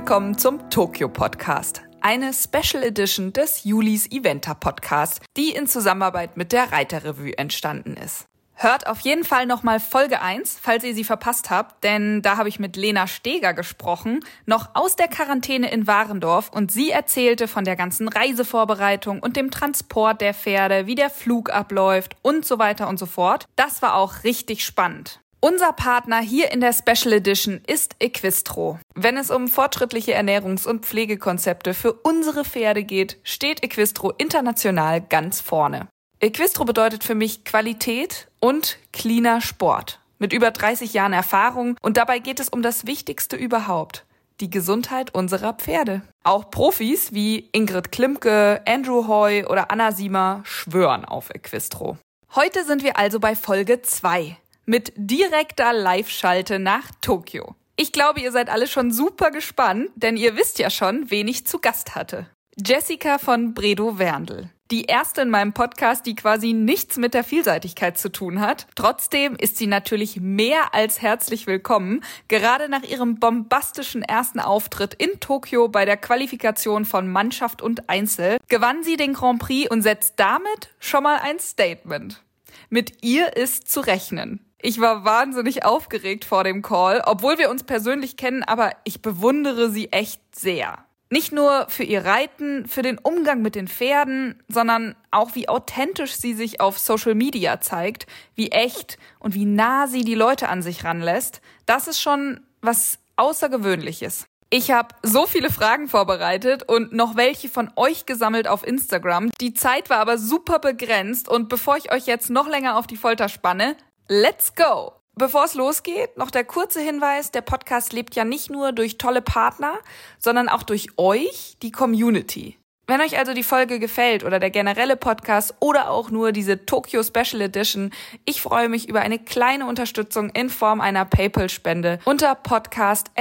willkommen zum Tokyo Podcast, eine Special Edition des Julis Eventer Podcast, die in Zusammenarbeit mit der Reiterrevue entstanden ist. Hört auf jeden Fall nochmal Folge 1, falls ihr sie verpasst habt, denn da habe ich mit Lena Steger gesprochen, noch aus der Quarantäne in Warendorf und sie erzählte von der ganzen Reisevorbereitung und dem Transport der Pferde, wie der Flug abläuft und so weiter und so fort. Das war auch richtig spannend. Unser Partner hier in der Special Edition ist Equistro. Wenn es um fortschrittliche Ernährungs- und Pflegekonzepte für unsere Pferde geht, steht Equistro international ganz vorne. Equistro bedeutet für mich Qualität und cleaner Sport. Mit über 30 Jahren Erfahrung und dabei geht es um das Wichtigste überhaupt. Die Gesundheit unserer Pferde. Auch Profis wie Ingrid Klimke, Andrew Hoy oder Anna Siemer schwören auf Equistro. Heute sind wir also bei Folge 2 mit direkter Live-Schalte nach Tokio. Ich glaube, ihr seid alle schon super gespannt, denn ihr wisst ja schon, wen ich zu Gast hatte. Jessica von Bredo Werndl. Die erste in meinem Podcast, die quasi nichts mit der Vielseitigkeit zu tun hat. Trotzdem ist sie natürlich mehr als herzlich willkommen. Gerade nach ihrem bombastischen ersten Auftritt in Tokio bei der Qualifikation von Mannschaft und Einzel gewann sie den Grand Prix und setzt damit schon mal ein Statement. Mit ihr ist zu rechnen. Ich war wahnsinnig aufgeregt vor dem Call, obwohl wir uns persönlich kennen, aber ich bewundere sie echt sehr. Nicht nur für ihr Reiten, für den Umgang mit den Pferden, sondern auch wie authentisch sie sich auf Social Media zeigt, wie echt und wie nah sie die Leute an sich ranlässt. Das ist schon was Außergewöhnliches. Ich habe so viele Fragen vorbereitet und noch welche von euch gesammelt auf Instagram. Die Zeit war aber super begrenzt und bevor ich euch jetzt noch länger auf die Folter spanne, Let's go! Bevor es losgeht, noch der kurze Hinweis, der Podcast lebt ja nicht nur durch tolle Partner, sondern auch durch euch, die Community. Wenn euch also die Folge gefällt oder der generelle Podcast oder auch nur diese Tokyo Special Edition, ich freue mich über eine kleine Unterstützung in Form einer PayPal-Spende unter podcast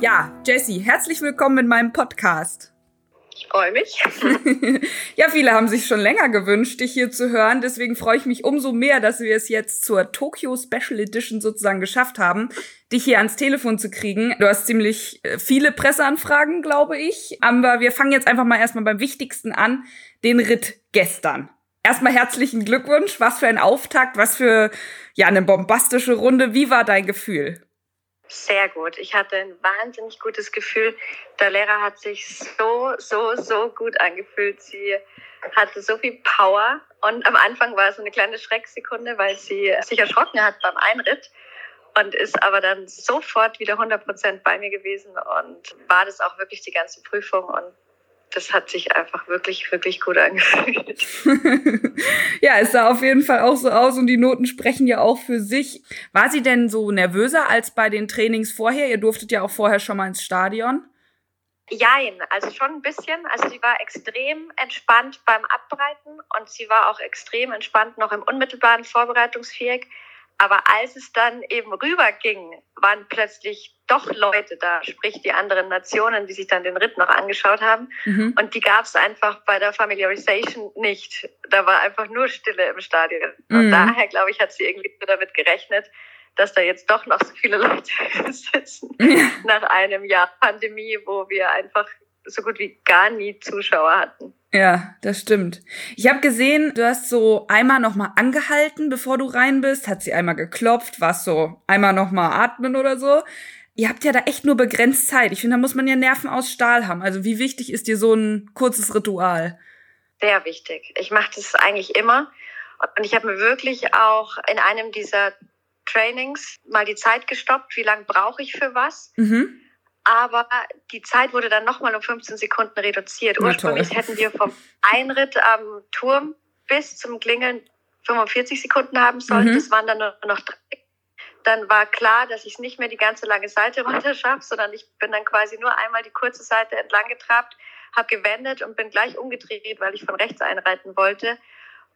Ja, Jessie, herzlich willkommen in meinem Podcast. Ich freue mich. ja, viele haben sich schon länger gewünscht, dich hier zu hören. Deswegen freue ich mich umso mehr, dass wir es jetzt zur Tokyo Special Edition sozusagen geschafft haben, dich hier ans Telefon zu kriegen. Du hast ziemlich äh, viele Presseanfragen, glaube ich. Aber wir fangen jetzt einfach mal erstmal beim Wichtigsten an, den Ritt gestern. Erstmal herzlichen Glückwunsch. Was für ein Auftakt, was für ja eine bombastische Runde. Wie war dein Gefühl? Sehr gut. Ich hatte ein wahnsinnig gutes Gefühl. Der Lehrer hat sich so, so, so gut angefühlt. Sie hatte so viel Power. Und am Anfang war es eine kleine Schrecksekunde, weil sie sich erschrocken hat beim Einritt und ist aber dann sofort wieder 100 Prozent bei mir gewesen und war das auch wirklich die ganze Prüfung. Und das hat sich einfach wirklich, wirklich gut angefühlt. ja, es sah auf jeden Fall auch so aus und die Noten sprechen ja auch für sich. War sie denn so nervöser als bei den Trainings vorher? Ihr durftet ja auch vorher schon mal ins Stadion. Jein, also schon ein bisschen. Also sie war extrem entspannt beim Abbreiten und sie war auch extrem entspannt noch im unmittelbaren Vorbereitungsfähig. Aber als es dann eben rüberging, waren plötzlich doch Leute da, sprich die anderen Nationen, die sich dann den Ritt noch angeschaut haben. Mhm. Und die gab es einfach bei der Familiarization nicht. Da war einfach nur Stille im Stadion. Mhm. Und daher, glaube ich, hat sie irgendwie damit gerechnet, dass da jetzt doch noch so viele Leute sitzen ja. nach einem Jahr Pandemie, wo wir einfach so gut wie gar nie Zuschauer hatten. Ja, das stimmt. Ich habe gesehen, du hast so einmal nochmal angehalten, bevor du rein bist, hat sie einmal geklopft, warst so einmal nochmal atmen oder so. Ihr habt ja da echt nur begrenzt Zeit. Ich finde, da muss man ja Nerven aus Stahl haben. Also wie wichtig ist dir so ein kurzes Ritual? Sehr wichtig. Ich mache das eigentlich immer. Und ich habe mir wirklich auch in einem dieser Trainings mal die Zeit gestoppt, wie lange brauche ich für was. Mhm aber die Zeit wurde dann nochmal um 15 Sekunden reduziert. Ursprünglich hätten wir vom Einritt am Turm bis zum Klingeln 45 Sekunden haben sollen. Mhm. Das waren dann nur noch drei. Dann war klar, dass ich nicht mehr die ganze lange Seite runter schaffe, sondern ich bin dann quasi nur einmal die kurze Seite entlang getrabt, habe gewendet und bin gleich umgedreht, weil ich von rechts einreiten wollte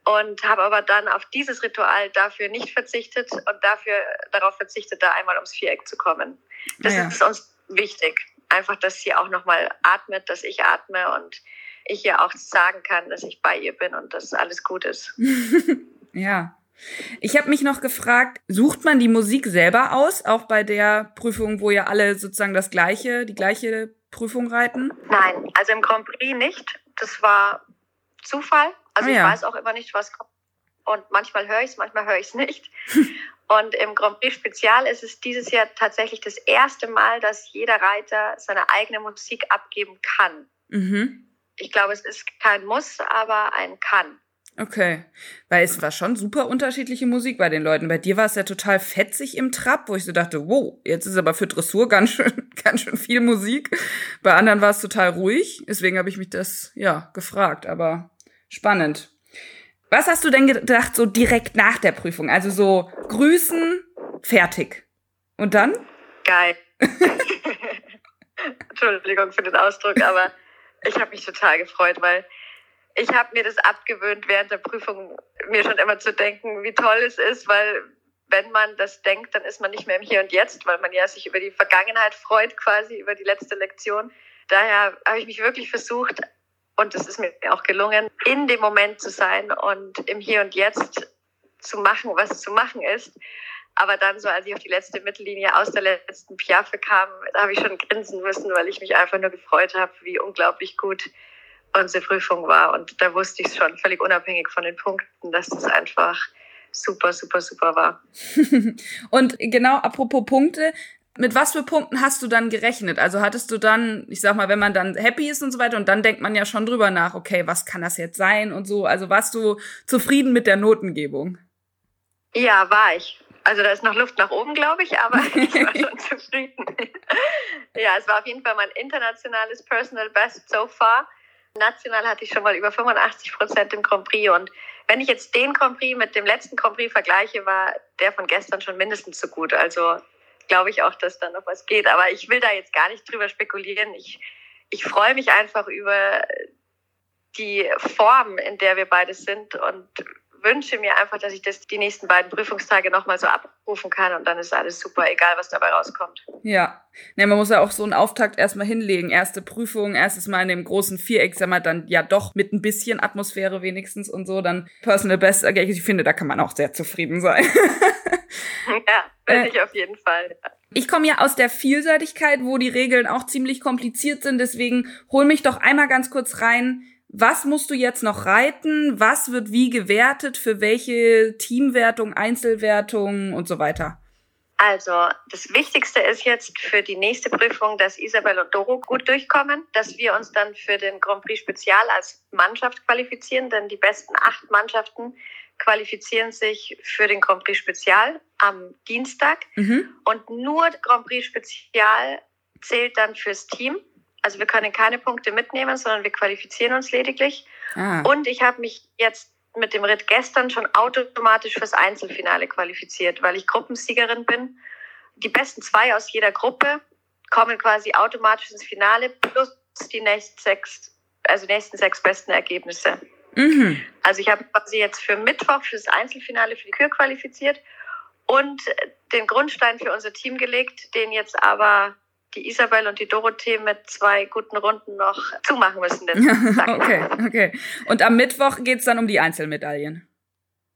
und habe aber dann auf dieses Ritual dafür nicht verzichtet und dafür darauf verzichtet, da einmal ums Viereck zu kommen. Das ja. ist uns wichtig. Einfach, dass sie auch nochmal atmet, dass ich atme und ich ihr auch sagen kann, dass ich bei ihr bin und dass alles gut ist. ja. Ich habe mich noch gefragt, sucht man die Musik selber aus, auch bei der Prüfung, wo ja alle sozusagen das gleiche, die gleiche Prüfung reiten? Nein, also im Grand Prix nicht. Das war Zufall. Also ah, ja. ich weiß auch immer nicht, was kommt. Und manchmal höre ich es, manchmal höre ich es nicht. Und im Grand Prix Spezial ist es dieses Jahr tatsächlich das erste Mal, dass jeder Reiter seine eigene Musik abgeben kann. Mhm. Ich glaube, es ist kein Muss, aber ein Kann. Okay, weil es war schon super unterschiedliche Musik bei den Leuten. Bei dir war es ja total fetzig im Trab, wo ich so dachte, wow, jetzt ist aber für Dressur ganz schön, ganz schön viel Musik. Bei anderen war es total ruhig. Deswegen habe ich mich das ja gefragt, aber spannend. Was hast du denn gedacht so direkt nach der Prüfung? Also so grüßen, fertig. Und dann? Geil. Entschuldigung für den Ausdruck, aber ich habe mich total gefreut, weil ich habe mir das abgewöhnt, während der Prüfung mir schon immer zu denken, wie toll es ist, weil wenn man das denkt, dann ist man nicht mehr im Hier und Jetzt, weil man ja sich über die Vergangenheit freut, quasi über die letzte Lektion. Daher habe ich mich wirklich versucht, und es ist mir auch gelungen, in dem Moment zu sein und im Hier und Jetzt zu machen, was zu machen ist. Aber dann so, als ich auf die letzte Mittellinie aus der letzten Piaffe kam, da habe ich schon grinsen müssen, weil ich mich einfach nur gefreut habe, wie unglaublich gut unsere Prüfung war. Und da wusste ich es schon, völlig unabhängig von den Punkten, dass das einfach super, super, super war. und genau, apropos Punkte, mit was für Punkten hast du dann gerechnet? Also hattest du dann, ich sag mal, wenn man dann happy ist und so weiter, und dann denkt man ja schon drüber nach, okay, was kann das jetzt sein und so. Also warst du zufrieden mit der Notengebung? Ja, war ich. Also da ist noch Luft nach oben, glaube ich, aber ich war schon zufrieden. ja, es war auf jeden Fall mein internationales Personal Best so far. National hatte ich schon mal über 85 Prozent im Grand Prix. Und wenn ich jetzt den Grand Prix mit dem letzten Grand Prix vergleiche, war der von gestern schon mindestens so gut. Also glaube ich auch, dass da noch was geht. Aber ich will da jetzt gar nicht drüber spekulieren. Ich, ich freue mich einfach über die Form, in der wir beide sind und wünsche mir einfach, dass ich das die nächsten beiden Prüfungstage nochmal so abrufen kann und dann ist alles super, egal was dabei rauskommt. Ja. Ne, man muss ja auch so einen Auftakt erstmal hinlegen. Erste Prüfung, erstes Mal in dem großen Viereck, sag mal, dann ja doch mit ein bisschen Atmosphäre wenigstens und so, dann Personal Best. Ich finde, da kann man auch sehr zufrieden sein. ja, bin äh, ich auf jeden Fall. Ich komme ja aus der Vielseitigkeit, wo die Regeln auch ziemlich kompliziert sind, deswegen hol mich doch einmal ganz kurz rein was musst du jetzt noch reiten? Was wird wie gewertet? Für welche Teamwertung, Einzelwertung und so weiter? Also, das Wichtigste ist jetzt für die nächste Prüfung, dass Isabel und Doro gut durchkommen, dass wir uns dann für den Grand Prix Spezial als Mannschaft qualifizieren, denn die besten acht Mannschaften qualifizieren sich für den Grand Prix Spezial am Dienstag. Mhm. Und nur Grand Prix Spezial zählt dann fürs Team. Also wir können keine Punkte mitnehmen, sondern wir qualifizieren uns lediglich. Ah. Und ich habe mich jetzt mit dem Ritt gestern schon automatisch fürs Einzelfinale qualifiziert, weil ich Gruppensiegerin bin. Die besten zwei aus jeder Gruppe kommen quasi automatisch ins Finale plus die nächsten sechs, also nächsten sechs besten Ergebnisse. Mhm. Also ich habe quasi jetzt für Mittwoch für das Einzelfinale für die Kür qualifiziert und den Grundstein für unser Team gelegt, den jetzt aber die Isabel und die Dorothee mit zwei guten Runden noch zumachen müssen. okay, okay. Und am Mittwoch geht es dann um die Einzelmedaillen.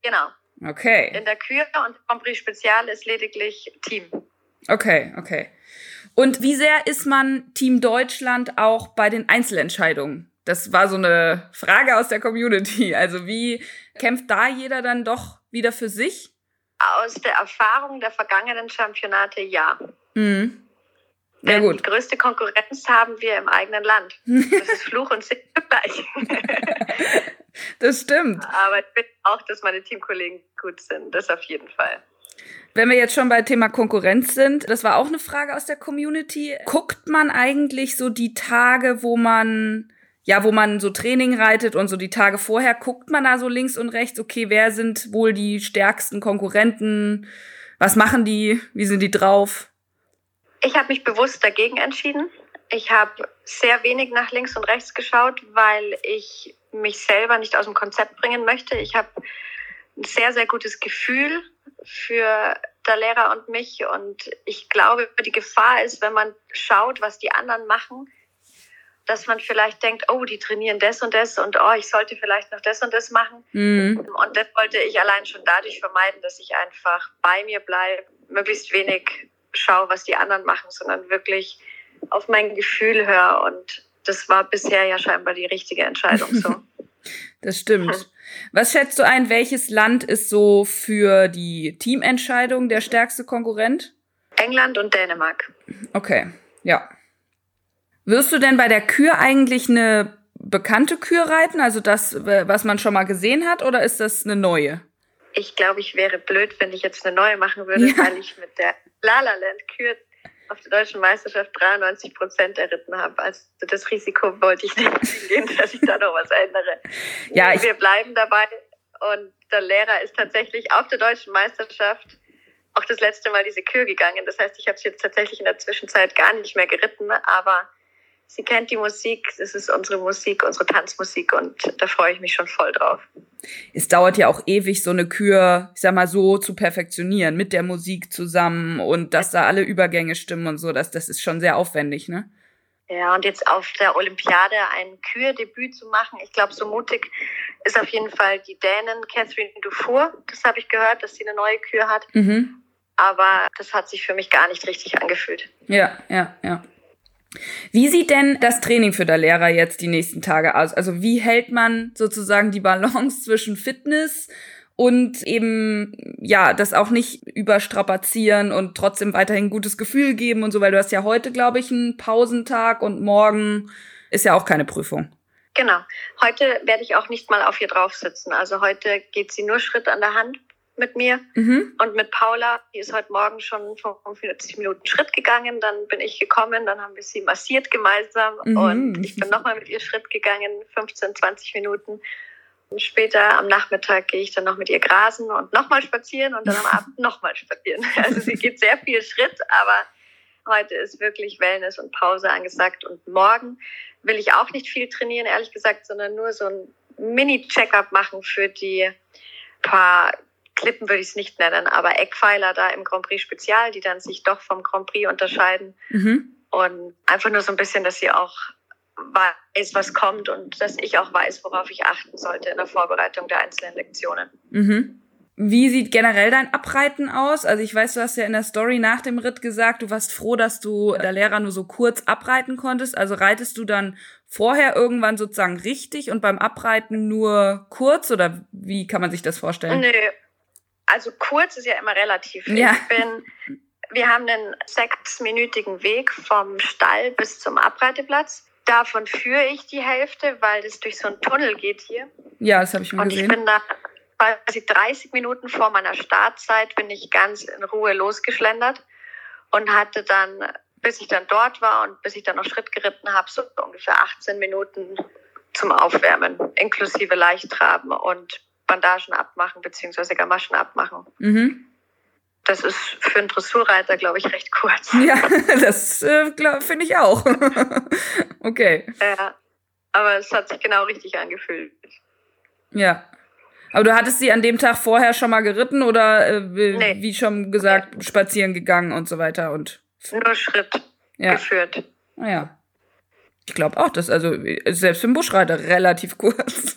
Genau. Okay. In der Kür und Grand Prix Spezial ist lediglich Team. Okay, okay. Und wie sehr ist man Team Deutschland auch bei den Einzelentscheidungen? Das war so eine Frage aus der Community. Also wie kämpft da jeder dann doch wieder für sich? Aus der Erfahrung der vergangenen Championate ja. Mhm. Ja, gut. Die größte Konkurrenz haben wir im eigenen Land. Das ist Fluch und Segen zugleich. das stimmt. Aber ich finde auch, dass meine Teamkollegen gut sind. Das auf jeden Fall. Wenn wir jetzt schon bei Thema Konkurrenz sind, das war auch eine Frage aus der Community. Guckt man eigentlich so die Tage, wo man ja, wo man so Training reitet und so die Tage vorher, guckt man da so links und rechts, okay, wer sind wohl die stärksten Konkurrenten? Was machen die? Wie sind die drauf? Ich habe mich bewusst dagegen entschieden. Ich habe sehr wenig nach links und rechts geschaut, weil ich mich selber nicht aus dem Konzept bringen möchte. Ich habe ein sehr, sehr gutes Gefühl für der Lehrer und mich. Und ich glaube, die Gefahr ist, wenn man schaut, was die anderen machen dass man vielleicht denkt, oh, die trainieren das und das und oh, ich sollte vielleicht noch das und das machen. Mhm. Und das wollte ich allein schon dadurch vermeiden, dass ich einfach bei mir bleibe, möglichst wenig schaue, was die anderen machen, sondern wirklich auf mein Gefühl höre. Und das war bisher ja scheinbar die richtige Entscheidung so. das stimmt. Was schätzt du ein, welches Land ist so für die Teamentscheidung der stärkste Konkurrent? England und Dänemark. Okay, ja. Wirst du denn bei der Kür eigentlich eine bekannte Kür reiten, also das, was man schon mal gesehen hat, oder ist das eine neue? Ich glaube, ich wäre blöd, wenn ich jetzt eine neue machen würde, ja. weil ich mit der Lala Land Kür auf der deutschen Meisterschaft 93 Prozent erritten habe. Also das Risiko wollte ich nicht gehen, dass ich da noch was ändere. Ja, ich wir bleiben dabei. Und der Lehrer ist tatsächlich auf der deutschen Meisterschaft auch das letzte Mal diese Kür gegangen. Das heißt, ich habe sie jetzt tatsächlich in der Zwischenzeit gar nicht mehr geritten, aber sie kennt die Musik, es ist unsere Musik, unsere Tanzmusik und da freue ich mich schon voll drauf. Es dauert ja auch ewig, so eine Kür, ich sag mal so, zu perfektionieren, mit der Musik zusammen und dass da alle Übergänge stimmen und so, das, das ist schon sehr aufwendig, ne? Ja, und jetzt auf der Olympiade ein Kürdebüt zu machen, ich glaube, so mutig ist auf jeden Fall die Dänen Catherine Dufour. Das habe ich gehört, dass sie eine neue Kür hat. Mhm. Aber das hat sich für mich gar nicht richtig angefühlt. Ja, ja, ja. Wie sieht denn das Training für der Lehrer jetzt die nächsten Tage aus? Also wie hält man sozusagen die Balance zwischen Fitness und eben ja, das auch nicht überstrapazieren und trotzdem weiterhin ein gutes Gefühl geben und so, weil du hast ja heute, glaube ich, einen Pausentag und morgen ist ja auch keine Prüfung. Genau. Heute werde ich auch nicht mal auf ihr drauf sitzen. Also heute geht sie nur Schritt an der Hand mit mir mhm. und mit Paula. Die ist heute Morgen schon 45 Minuten Schritt gegangen. Dann bin ich gekommen, dann haben wir sie massiert gemeinsam mhm. und ich bin nochmal mit ihr Schritt gegangen, 15, 20 Minuten. Und später am Nachmittag gehe ich dann noch mit ihr grasen und nochmal spazieren und dann am Abend nochmal spazieren. Also sie geht sehr viel Schritt, aber heute ist wirklich Wellness und Pause angesagt. Und morgen will ich auch nicht viel trainieren, ehrlich gesagt, sondern nur so ein Mini-Check-up machen für die paar Klippen würde ich es nicht nennen, aber Eckpfeiler da im Grand Prix Spezial, die dann sich doch vom Grand Prix unterscheiden. Mhm. Und einfach nur so ein bisschen, dass sie auch weiß, was kommt und dass ich auch weiß, worauf ich achten sollte in der Vorbereitung der einzelnen Lektionen. Mhm. Wie sieht generell dein Abreiten aus? Also ich weiß, du hast ja in der Story nach dem Ritt gesagt, du warst froh, dass du der Lehrer nur so kurz abreiten konntest. Also reitest du dann vorher irgendwann sozusagen richtig und beim Abreiten nur kurz oder wie kann man sich das vorstellen? Nö, also kurz ist ja immer relativ. Ja. Ich bin, wir haben einen sechsminütigen Weg vom Stall bis zum Abreiteplatz. Davon führe ich die Hälfte, weil das durch so einen Tunnel geht hier. Ja, das habe ich mal Und gesehen. ich bin da quasi 30 Minuten vor meiner Startzeit bin ich ganz in Ruhe losgeschlendert und hatte dann, bis ich dann dort war und bis ich dann noch Schritt geritten habe, so ungefähr 18 Minuten zum Aufwärmen, inklusive Leichttraben und Bandagen abmachen beziehungsweise Gamaschen abmachen. Mhm. Das ist für einen Dressurreiter, glaube ich, recht kurz. Ja, das äh, finde ich auch. okay. Ja, aber es hat sich genau richtig angefühlt. Ja. Aber du hattest sie an dem Tag vorher schon mal geritten oder äh, nee. wie schon gesagt, spazieren gegangen und so weiter und. Nur Schritt ja. geführt. Naja. Ah ich glaube auch, dass also selbst für einen Buschreiter relativ kurz.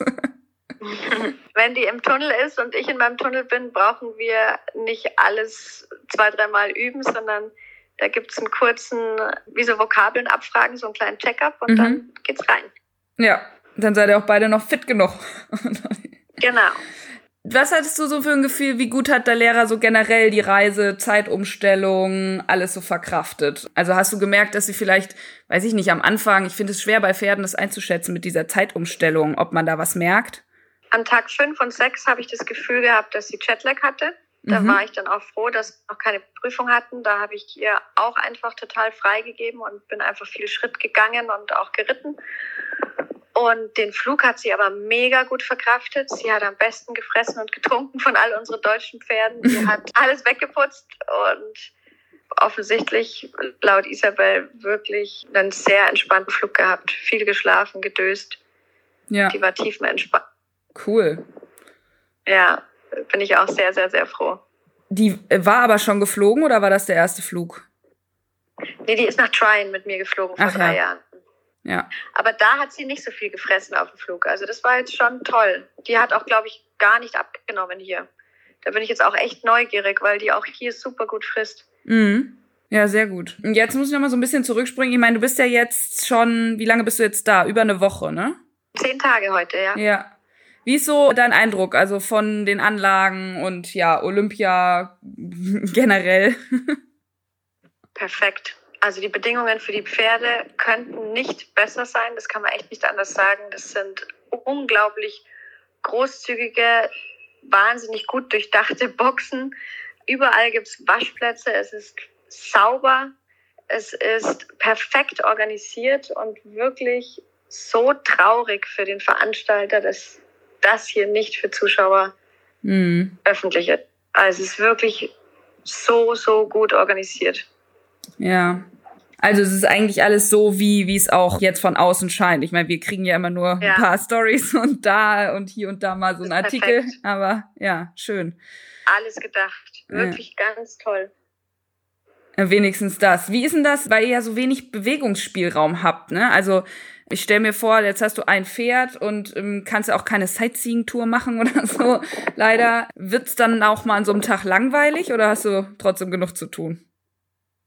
Wenn die im Tunnel ist und ich in meinem Tunnel bin, brauchen wir nicht alles zwei, dreimal üben, sondern da gibt es einen kurzen, wie so Vokabeln abfragen, so einen kleinen Check-up und mhm. dann geht's rein. Ja, dann seid ihr auch beide noch fit genug. genau. Was hattest du so für ein Gefühl, wie gut hat der Lehrer so generell die Reise, Zeitumstellung, alles so verkraftet? Also hast du gemerkt, dass sie vielleicht, weiß ich nicht, am Anfang, ich finde es schwer bei Pferden das einzuschätzen mit dieser Zeitumstellung, ob man da was merkt? An Tag 5 und 6 habe ich das Gefühl gehabt, dass sie Jetlag hatte. Da mhm. war ich dann auch froh, dass wir noch keine Prüfung hatten. Da habe ich ihr auch einfach total freigegeben und bin einfach viel Schritt gegangen und auch geritten. Und den Flug hat sie aber mega gut verkraftet. Sie hat am besten gefressen und getrunken von all unseren deutschen Pferden. Sie hat alles weggeputzt und offensichtlich laut Isabel wirklich einen sehr entspannten Flug gehabt. Viel geschlafen, gedöst. Ja. Die war tiefenentspannt. Cool. Ja, bin ich auch sehr, sehr, sehr froh. Die war aber schon geflogen oder war das der erste Flug? Nee, die ist nach Tryon mit mir geflogen vor Ach, drei ja. Jahren. Ja. Aber da hat sie nicht so viel gefressen auf dem Flug. Also das war jetzt schon toll. Die hat auch, glaube ich, gar nicht abgenommen hier. Da bin ich jetzt auch echt neugierig, weil die auch hier super gut frisst. Mhm. Ja, sehr gut. Und jetzt muss ich noch mal so ein bisschen zurückspringen. Ich meine, du bist ja jetzt schon, wie lange bist du jetzt da? Über eine Woche, ne? Zehn Tage heute, ja. Ja. Wie ist so dein Eindruck, also von den Anlagen und ja, Olympia generell? Perfekt. Also die Bedingungen für die Pferde könnten nicht besser sein. Das kann man echt nicht anders sagen. Das sind unglaublich großzügige, wahnsinnig gut durchdachte Boxen. Überall gibt es Waschplätze. Es ist sauber. Es ist perfekt organisiert und wirklich so traurig für den Veranstalter, dass das hier nicht für Zuschauer mhm. öffentlich ist. Also es ist wirklich so, so gut organisiert. Ja. Also es ist eigentlich alles so, wie wie es auch jetzt von außen scheint. Ich meine, wir kriegen ja immer nur ja. ein paar Stories und da und hier und da mal so ein Artikel. Perfekt. Aber ja, schön. Alles gedacht. Wirklich ja. ganz toll. Wenigstens das. Wie ist denn das, weil ihr ja so wenig Bewegungsspielraum habt, ne? Also ich stell mir vor, jetzt hast du ein Pferd und ähm, kannst auch keine Sightseeing-Tour machen oder so. Leider wird's dann auch mal an so einem Tag langweilig oder hast du trotzdem genug zu tun?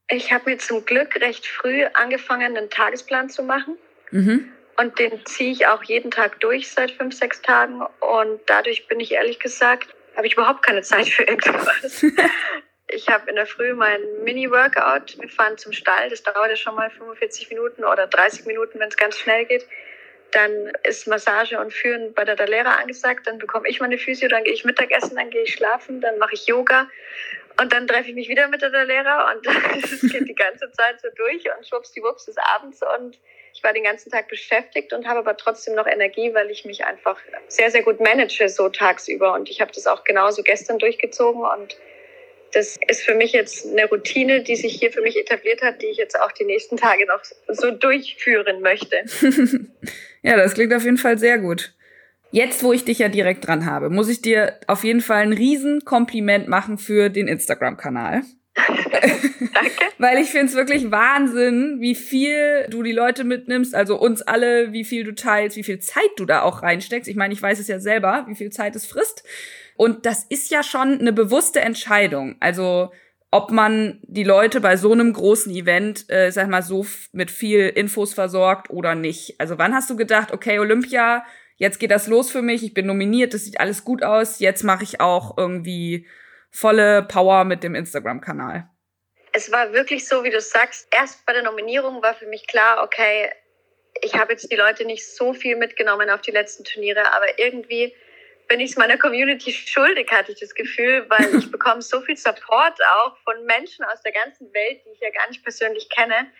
Ich habe mir zum Glück recht früh angefangen, einen Tagesplan zu machen. Mhm. Und den ziehe ich auch jeden Tag durch seit fünf, sechs Tagen. Und dadurch bin ich ehrlich gesagt, habe ich überhaupt keine Zeit für irgendwas. ich habe in der Früh mein Mini-Workout. Wir fahren zum Stall. Das dauert ja schon mal 45 Minuten oder 30 Minuten, wenn es ganz schnell geht. Dann ist Massage und Führen bei der Dalera angesagt. Dann bekomme ich meine Physio, dann gehe ich Mittagessen, dann gehe ich schlafen, dann mache ich Yoga. Und dann treffe ich mich wieder mit der Lehrer und es geht die ganze Zeit so durch und schwuppsdiwupps ist abends und ich war den ganzen Tag beschäftigt und habe aber trotzdem noch Energie, weil ich mich einfach sehr, sehr gut manage so tagsüber. Und ich habe das auch genauso gestern durchgezogen und das ist für mich jetzt eine Routine, die sich hier für mich etabliert hat, die ich jetzt auch die nächsten Tage noch so durchführen möchte. ja, das klingt auf jeden Fall sehr gut. Jetzt, wo ich dich ja direkt dran habe, muss ich dir auf jeden Fall ein Riesenkompliment machen für den Instagram-Kanal. Danke. Weil ich finde es wirklich Wahnsinn, wie viel du die Leute mitnimmst, also uns alle, wie viel du teilst, wie viel Zeit du da auch reinsteckst. Ich meine, ich weiß es ja selber, wie viel Zeit es frisst. Und das ist ja schon eine bewusste Entscheidung. Also ob man die Leute bei so einem großen Event, äh, sag mal, so mit viel Infos versorgt oder nicht. Also wann hast du gedacht, okay, Olympia, jetzt geht das los für mich, ich bin nominiert, das sieht alles gut aus, jetzt mache ich auch irgendwie volle Power mit dem Instagram-Kanal? Es war wirklich so, wie du sagst. Erst bei der Nominierung war für mich klar, okay, ich habe jetzt die Leute nicht so viel mitgenommen auf die letzten Turniere, aber irgendwie bin ich es meiner Community schuldig, hatte ich das Gefühl, weil ich bekomme so viel Support auch von Menschen aus der ganzen Welt, die ich ja gar nicht persönlich kenne,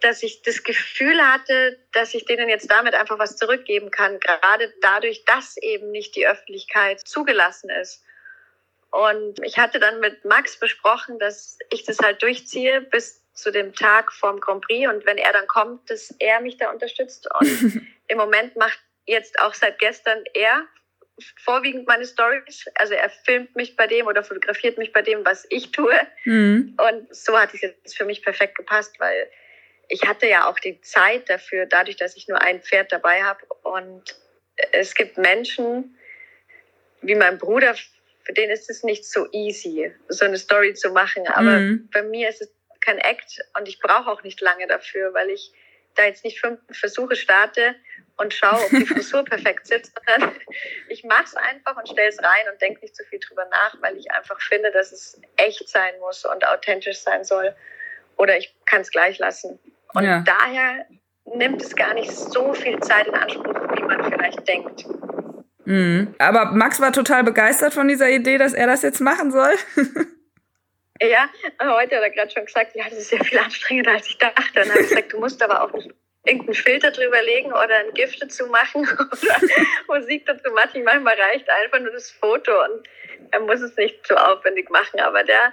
dass ich das Gefühl hatte, dass ich denen jetzt damit einfach was zurückgeben kann, gerade dadurch, dass eben nicht die Öffentlichkeit zugelassen ist. Und ich hatte dann mit Max besprochen, dass ich das halt durchziehe bis zu dem Tag vorm Grand Prix und wenn er dann kommt, dass er mich da unterstützt. Und im Moment macht jetzt auch seit gestern er vorwiegend meine Stories. Also er filmt mich bei dem oder fotografiert mich bei dem, was ich tue. Mhm. Und so hat es jetzt für mich perfekt gepasst, weil ich hatte ja auch die Zeit dafür, dadurch, dass ich nur ein Pferd dabei habe. Und es gibt Menschen, wie mein Bruder, für den ist es nicht so easy, so eine Story zu machen. Aber mhm. bei mir ist es kein Act und ich brauche auch nicht lange dafür, weil ich da jetzt nicht fünf Versuche starte und schaue, ob die Frisur perfekt sitzt, sondern ich mache es einfach und stelle es rein und denke nicht zu viel drüber nach, weil ich einfach finde, dass es echt sein muss und authentisch sein soll. Oder ich kann es gleich lassen. Und ja. daher nimmt es gar nicht so viel Zeit in Anspruch, wie man vielleicht denkt. Mhm. Aber Max war total begeistert von dieser Idee, dass er das jetzt machen soll. ja, heute hat er gerade schon gesagt, ja, das ist ja viel anstrengender, als ich dachte. Dann habe ich gesagt, du musst aber auch nicht irgendeinen Filter drüber legen oder ein Gift dazu machen oder Musik dazu machen. Manchmal reicht einfach nur das Foto und er muss es nicht so aufwendig machen. Aber der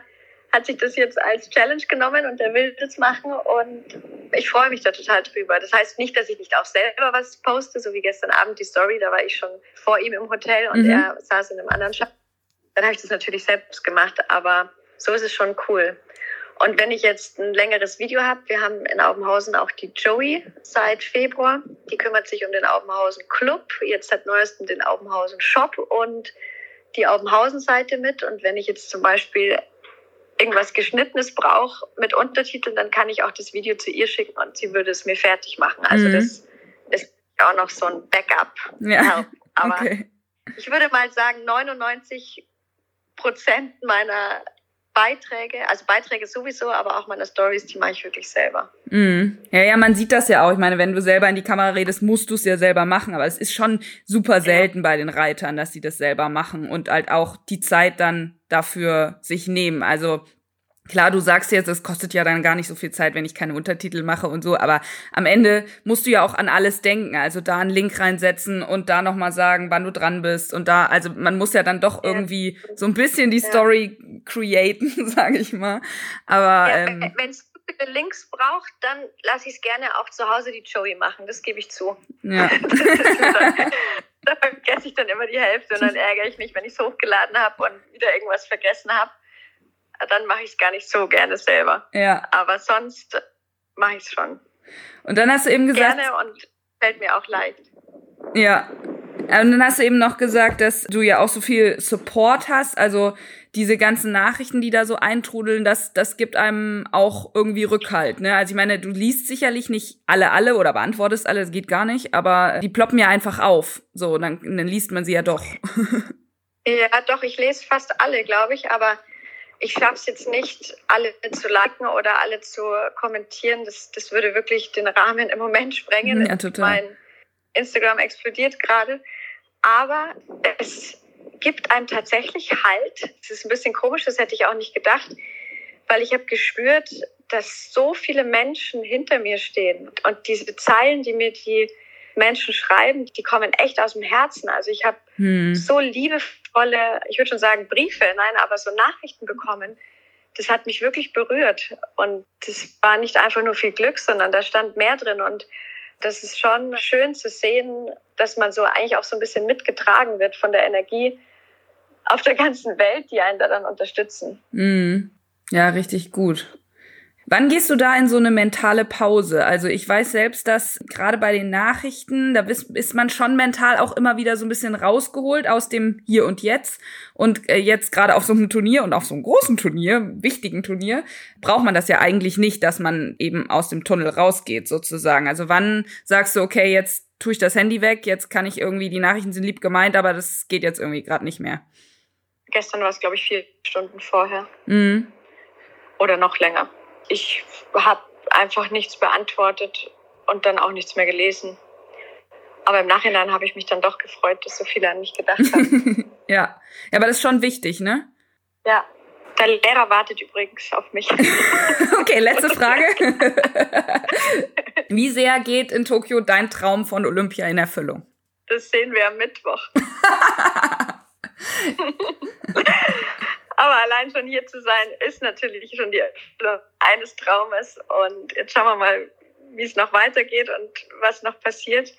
hat sich das jetzt als Challenge genommen und er will das machen und ich freue mich da total drüber. Das heißt nicht, dass ich nicht auch selber was poste, so wie gestern Abend die Story, da war ich schon vor ihm im Hotel und mhm. er saß in einem anderen Shop. Dann habe ich das natürlich selbst gemacht, aber so ist es schon cool. Und wenn ich jetzt ein längeres Video habe, wir haben in Aubenhausen auch die Joey seit Februar. Die kümmert sich um den Aubenhausen Club, jetzt seit neuestem den Aubenhausen Shop und die Aubenhausen-Seite mit. Und wenn ich jetzt zum Beispiel irgendwas Geschnittenes brauche mit Untertiteln, dann kann ich auch das Video zu ihr schicken und sie würde es mir fertig machen. Also mhm. das ist auch noch so ein Backup. Ja. Aber okay. ich würde mal sagen, 99 Prozent meiner Beiträge, also Beiträge sowieso, aber auch meine Stories, die mache ich wirklich selber. Mm. Ja, ja, man sieht das ja auch. Ich meine, wenn du selber in die Kamera redest, musst du es ja selber machen. Aber es ist schon super selten ja. bei den Reitern, dass sie das selber machen und halt auch die Zeit dann dafür sich nehmen. Also Klar, du sagst jetzt, es kostet ja dann gar nicht so viel Zeit, wenn ich keine Untertitel mache und so, aber am Ende musst du ja auch an alles denken. Also da einen Link reinsetzen und da nochmal sagen, wann du dran bist und da, also man muss ja dann doch irgendwie so ein bisschen die Story ja. createn, sage ich mal. Aber ja, ähm, wenn es Links braucht, dann lasse ich es gerne auch zu Hause die Joey machen, das gebe ich zu. Ja. da vergesse ich dann immer die Hälfte und dann ärgere ich mich, wenn ich es hochgeladen habe und wieder irgendwas vergessen habe dann mache ich es gar nicht so gerne selber. Ja. Aber sonst mache ich es schon. Und dann hast du eben gesagt. Gerne und fällt mir auch leicht. Ja. Und dann hast du eben noch gesagt, dass du ja auch so viel Support hast. Also diese ganzen Nachrichten, die da so eintrudeln, das, das gibt einem auch irgendwie Rückhalt. Ne? Also ich meine, du liest sicherlich nicht alle, alle oder beantwortest alle, das geht gar nicht, aber die ploppen ja einfach auf. So, dann, dann liest man sie ja doch. ja, doch, ich lese fast alle, glaube ich, aber ich schaffe es jetzt nicht, alle zu liken oder alle zu kommentieren. Das, das würde wirklich den Rahmen im Moment sprengen. Ja, total. Mein Instagram explodiert gerade. Aber es gibt einem tatsächlich Halt. Das ist ein bisschen komisch, das hätte ich auch nicht gedacht, weil ich habe gespürt, dass so viele Menschen hinter mir stehen. Und diese Zeilen, die mir die Menschen schreiben, die kommen echt aus dem Herzen. Also ich habe hm. so liebevolle, ich würde schon sagen Briefe, nein, aber so Nachrichten bekommen. Das hat mich wirklich berührt. Und das war nicht einfach nur viel Glück, sondern da stand mehr drin. Und das ist schon schön zu sehen, dass man so eigentlich auch so ein bisschen mitgetragen wird von der Energie auf der ganzen Welt, die einen da dann unterstützen. Mm. Ja, richtig gut. Wann gehst du da in so eine mentale Pause? Also ich weiß selbst, dass gerade bei den Nachrichten, da ist, man schon mental auch immer wieder so ein bisschen rausgeholt aus dem Hier und Jetzt. Und äh, jetzt gerade auf so einem Turnier und auf so einem großen Turnier, wichtigen Turnier, braucht man das ja eigentlich nicht, dass man eben aus dem Tunnel rausgeht sozusagen. Also wann sagst du, okay, jetzt tue ich das Handy weg, jetzt kann ich irgendwie, die Nachrichten sind lieb gemeint, aber das geht jetzt irgendwie gerade nicht mehr. Gestern war es, glaube ich, vier Stunden vorher. Mhm. Oder noch länger ich habe einfach nichts beantwortet und dann auch nichts mehr gelesen. Aber im Nachhinein habe ich mich dann doch gefreut, dass so viele an mich gedacht haben. ja. ja, aber das ist schon wichtig, ne? Ja. Der Lehrer wartet übrigens auf mich. okay, letzte Frage. Wie sehr geht in Tokio dein Traum von Olympia in Erfüllung? Das sehen wir am Mittwoch. Aber allein schon hier zu sein, ist natürlich schon die Erfüllung eines Traumes. Und jetzt schauen wir mal, wie es noch weitergeht und was noch passiert.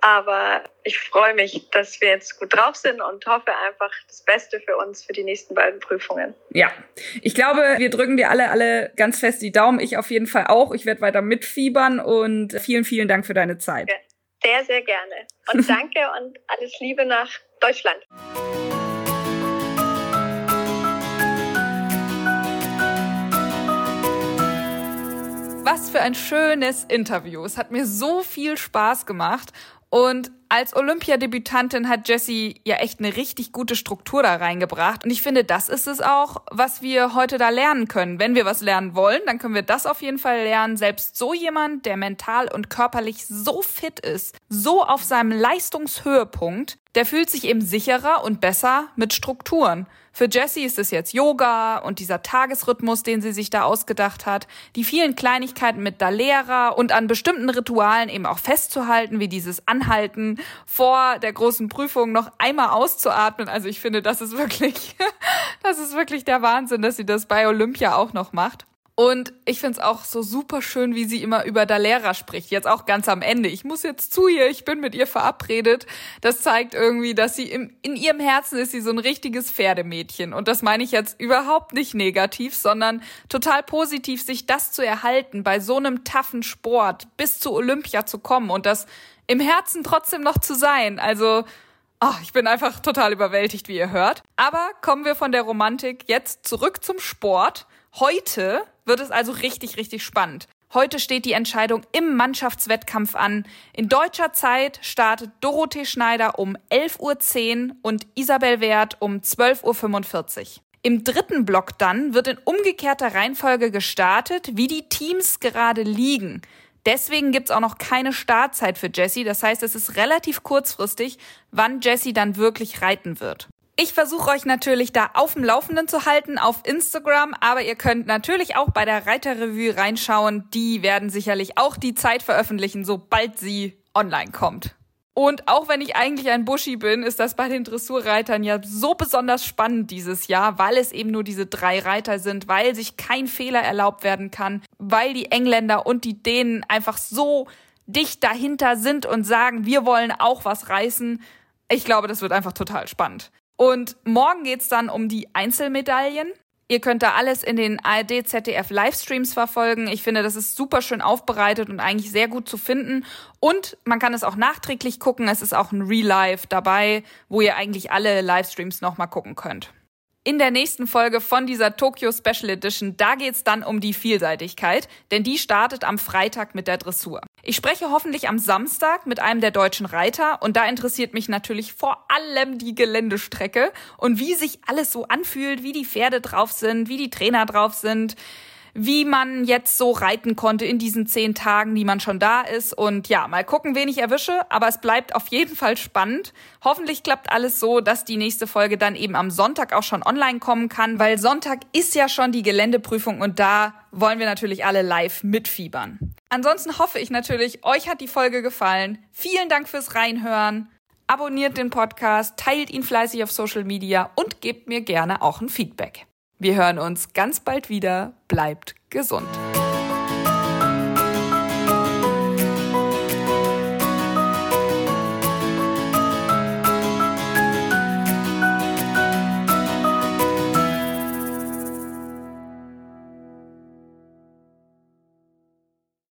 Aber ich freue mich, dass wir jetzt gut drauf sind und hoffe einfach das Beste für uns für die nächsten beiden Prüfungen. Ja, ich glaube, wir drücken dir alle, alle ganz fest die Daumen. Ich auf jeden Fall auch. Ich werde weiter mitfiebern und vielen, vielen Dank für deine Zeit. Sehr, sehr gerne. Und danke und alles Liebe nach Deutschland. Was für ein schönes Interview. Es hat mir so viel Spaß gemacht. Und als Olympiadebütantin hat Jessie ja echt eine richtig gute Struktur da reingebracht. Und ich finde, das ist es auch, was wir heute da lernen können. Wenn wir was lernen wollen, dann können wir das auf jeden Fall lernen. Selbst so jemand, der mental und körperlich so fit ist, so auf seinem Leistungshöhepunkt, der fühlt sich eben sicherer und besser mit Strukturen. Für Jessie ist es jetzt Yoga und dieser Tagesrhythmus, den sie sich da ausgedacht hat, die vielen Kleinigkeiten mit der Lehrer und an bestimmten Ritualen eben auch festzuhalten, wie dieses Anhalten vor der großen Prüfung noch einmal auszuatmen. Also ich finde, das ist wirklich, das ist wirklich der Wahnsinn, dass sie das bei Olympia auch noch macht. Und ich finde es auch so super schön, wie sie immer über Dalera spricht. Jetzt auch ganz am Ende. Ich muss jetzt zu ihr, ich bin mit ihr verabredet. Das zeigt irgendwie, dass sie im, in ihrem Herzen ist sie so ein richtiges Pferdemädchen. Und das meine ich jetzt überhaupt nicht negativ, sondern total positiv, sich das zu erhalten, bei so einem taffen Sport bis zu Olympia zu kommen und das im Herzen trotzdem noch zu sein. Also, oh, ich bin einfach total überwältigt, wie ihr hört. Aber kommen wir von der Romantik jetzt zurück zum Sport. Heute wird es also richtig, richtig spannend. Heute steht die Entscheidung im Mannschaftswettkampf an. In deutscher Zeit startet Dorothee Schneider um 11.10 Uhr und Isabel Wert um 12.45 Uhr. Im dritten Block dann wird in umgekehrter Reihenfolge gestartet, wie die Teams gerade liegen. Deswegen gibt's auch noch keine Startzeit für Jessie. Das heißt, es ist relativ kurzfristig, wann Jessie dann wirklich reiten wird. Ich versuche euch natürlich da auf dem Laufenden zu halten auf Instagram, aber ihr könnt natürlich auch bei der Reiterrevue reinschauen. Die werden sicherlich auch die Zeit veröffentlichen, sobald sie online kommt. Und auch wenn ich eigentlich ein Buschi bin, ist das bei den Dressurreitern ja so besonders spannend dieses Jahr, weil es eben nur diese drei Reiter sind, weil sich kein Fehler erlaubt werden kann, weil die Engländer und die Dänen einfach so dicht dahinter sind und sagen, wir wollen auch was reißen. Ich glaube, das wird einfach total spannend. Und morgen geht's dann um die Einzelmedaillen. Ihr könnt da alles in den ARD ZDF Livestreams verfolgen. Ich finde, das ist super schön aufbereitet und eigentlich sehr gut zu finden. Und man kann es auch nachträglich gucken. Es ist auch ein Real Life dabei, wo ihr eigentlich alle Livestreams nochmal gucken könnt. In der nächsten Folge von dieser Tokyo Special Edition, da geht's dann um die Vielseitigkeit, denn die startet am Freitag mit der Dressur. Ich spreche hoffentlich am Samstag mit einem der deutschen Reiter und da interessiert mich natürlich vor allem die Geländestrecke und wie sich alles so anfühlt, wie die Pferde drauf sind, wie die Trainer drauf sind wie man jetzt so reiten konnte in diesen zehn Tagen, die man schon da ist. Und ja, mal gucken, wen ich erwische. Aber es bleibt auf jeden Fall spannend. Hoffentlich klappt alles so, dass die nächste Folge dann eben am Sonntag auch schon online kommen kann, weil Sonntag ist ja schon die Geländeprüfung und da wollen wir natürlich alle live mitfiebern. Ansonsten hoffe ich natürlich, euch hat die Folge gefallen. Vielen Dank fürs Reinhören. Abonniert den Podcast, teilt ihn fleißig auf Social Media und gebt mir gerne auch ein Feedback. Wir hören uns ganz bald wieder. Bleibt gesund.